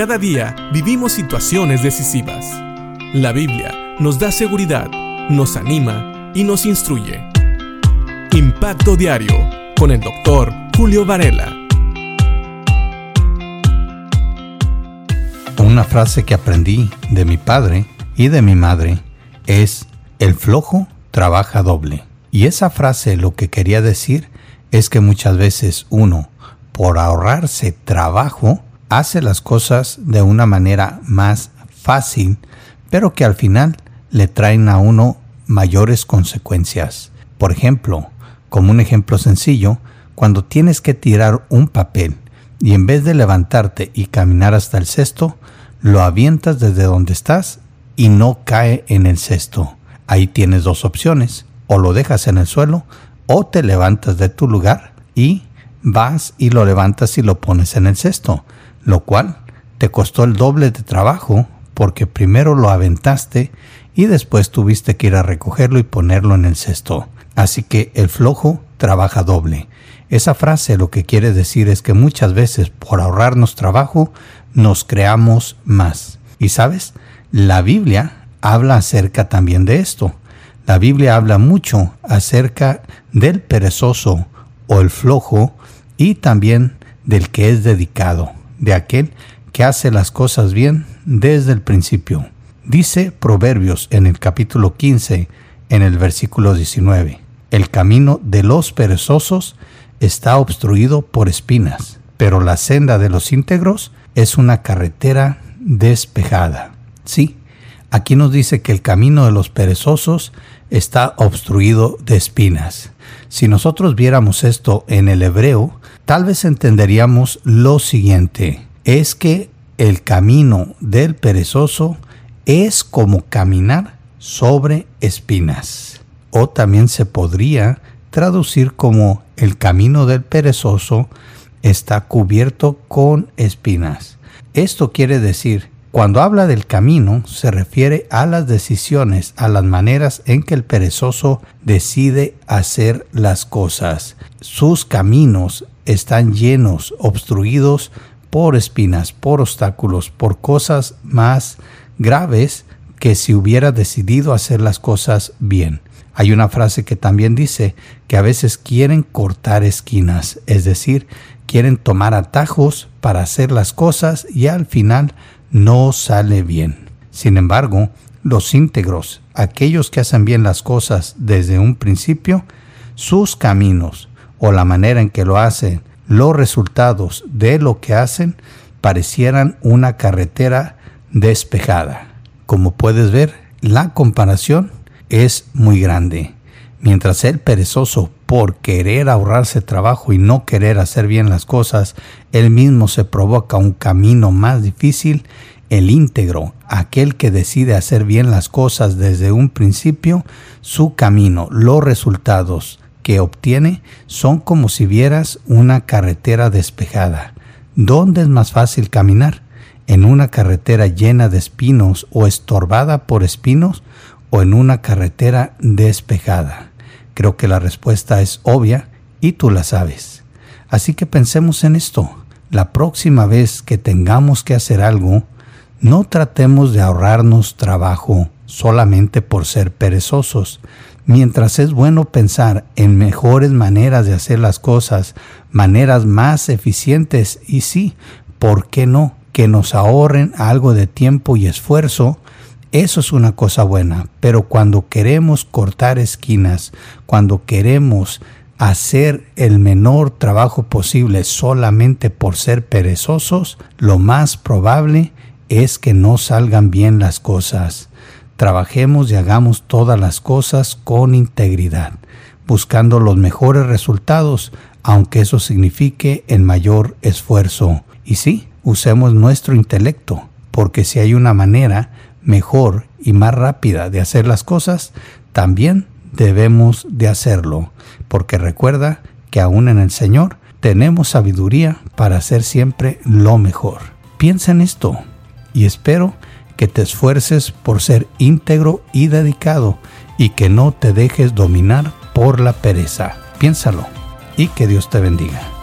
Cada día vivimos situaciones decisivas. La Biblia nos da seguridad, nos anima y nos instruye. Impacto Diario con el doctor Julio Varela. Una frase que aprendí de mi padre y de mi madre es, el flojo trabaja doble. Y esa frase lo que quería decir es que muchas veces uno, por ahorrarse trabajo, hace las cosas de una manera más fácil, pero que al final le traen a uno mayores consecuencias. Por ejemplo, como un ejemplo sencillo, cuando tienes que tirar un papel y en vez de levantarte y caminar hasta el cesto, lo avientas desde donde estás y no cae en el cesto. Ahí tienes dos opciones, o lo dejas en el suelo o te levantas de tu lugar y vas y lo levantas y lo pones en el cesto, lo cual te costó el doble de trabajo porque primero lo aventaste y después tuviste que ir a recogerlo y ponerlo en el cesto. Así que el flojo trabaja doble. Esa frase lo que quiere decir es que muchas veces por ahorrarnos trabajo nos creamos más. Y sabes, la Biblia habla acerca también de esto. La Biblia habla mucho acerca del perezoso o el flojo y también del que es dedicado, de aquel que hace las cosas bien desde el principio. Dice Proverbios en el capítulo 15, en el versículo 19, el camino de los perezosos está obstruido por espinas, pero la senda de los íntegros es una carretera despejada. Sí, aquí nos dice que el camino de los perezosos está obstruido de espinas. Si nosotros viéramos esto en el hebreo, tal vez entenderíamos lo siguiente. Es que el camino del perezoso es como caminar sobre espinas. O también se podría traducir como el camino del perezoso está cubierto con espinas. Esto quiere decir cuando habla del camino, se refiere a las decisiones, a las maneras en que el perezoso decide hacer las cosas. Sus caminos están llenos, obstruidos por espinas, por obstáculos, por cosas más graves que si hubiera decidido hacer las cosas bien. Hay una frase que también dice que a veces quieren cortar esquinas, es decir, quieren tomar atajos para hacer las cosas y al final no sale bien. Sin embargo, los íntegros, aquellos que hacen bien las cosas desde un principio, sus caminos o la manera en que lo hacen, los resultados de lo que hacen, parecieran una carretera despejada. Como puedes ver, la comparación es muy grande. Mientras el perezoso, por querer ahorrarse trabajo y no querer hacer bien las cosas, él mismo se provoca un camino más difícil, el íntegro, aquel que decide hacer bien las cosas desde un principio, su camino, los resultados que obtiene son como si vieras una carretera despejada. ¿Dónde es más fácil caminar? ¿En una carretera llena de espinos o estorbada por espinos o en una carretera despejada? Creo que la respuesta es obvia y tú la sabes. Así que pensemos en esto. La próxima vez que tengamos que hacer algo, no tratemos de ahorrarnos trabajo solamente por ser perezosos. Mientras es bueno pensar en mejores maneras de hacer las cosas, maneras más eficientes y sí, ¿por qué no? Que nos ahorren algo de tiempo y esfuerzo, eso es una cosa buena, pero cuando queremos cortar esquinas, cuando queremos hacer el menor trabajo posible solamente por ser perezosos, lo más probable es que no salgan bien las cosas. Trabajemos y hagamos todas las cosas con integridad, buscando los mejores resultados, aunque eso signifique el mayor esfuerzo. Y sí, usemos nuestro intelecto, porque si hay una manera mejor y más rápida de hacer las cosas, también debemos de hacerlo, porque recuerda que aún en el Señor tenemos sabiduría para hacer siempre lo mejor. Piensa en esto y espero que te esfuerces por ser íntegro y dedicado y que no te dejes dominar por la pereza. Piénsalo y que Dios te bendiga.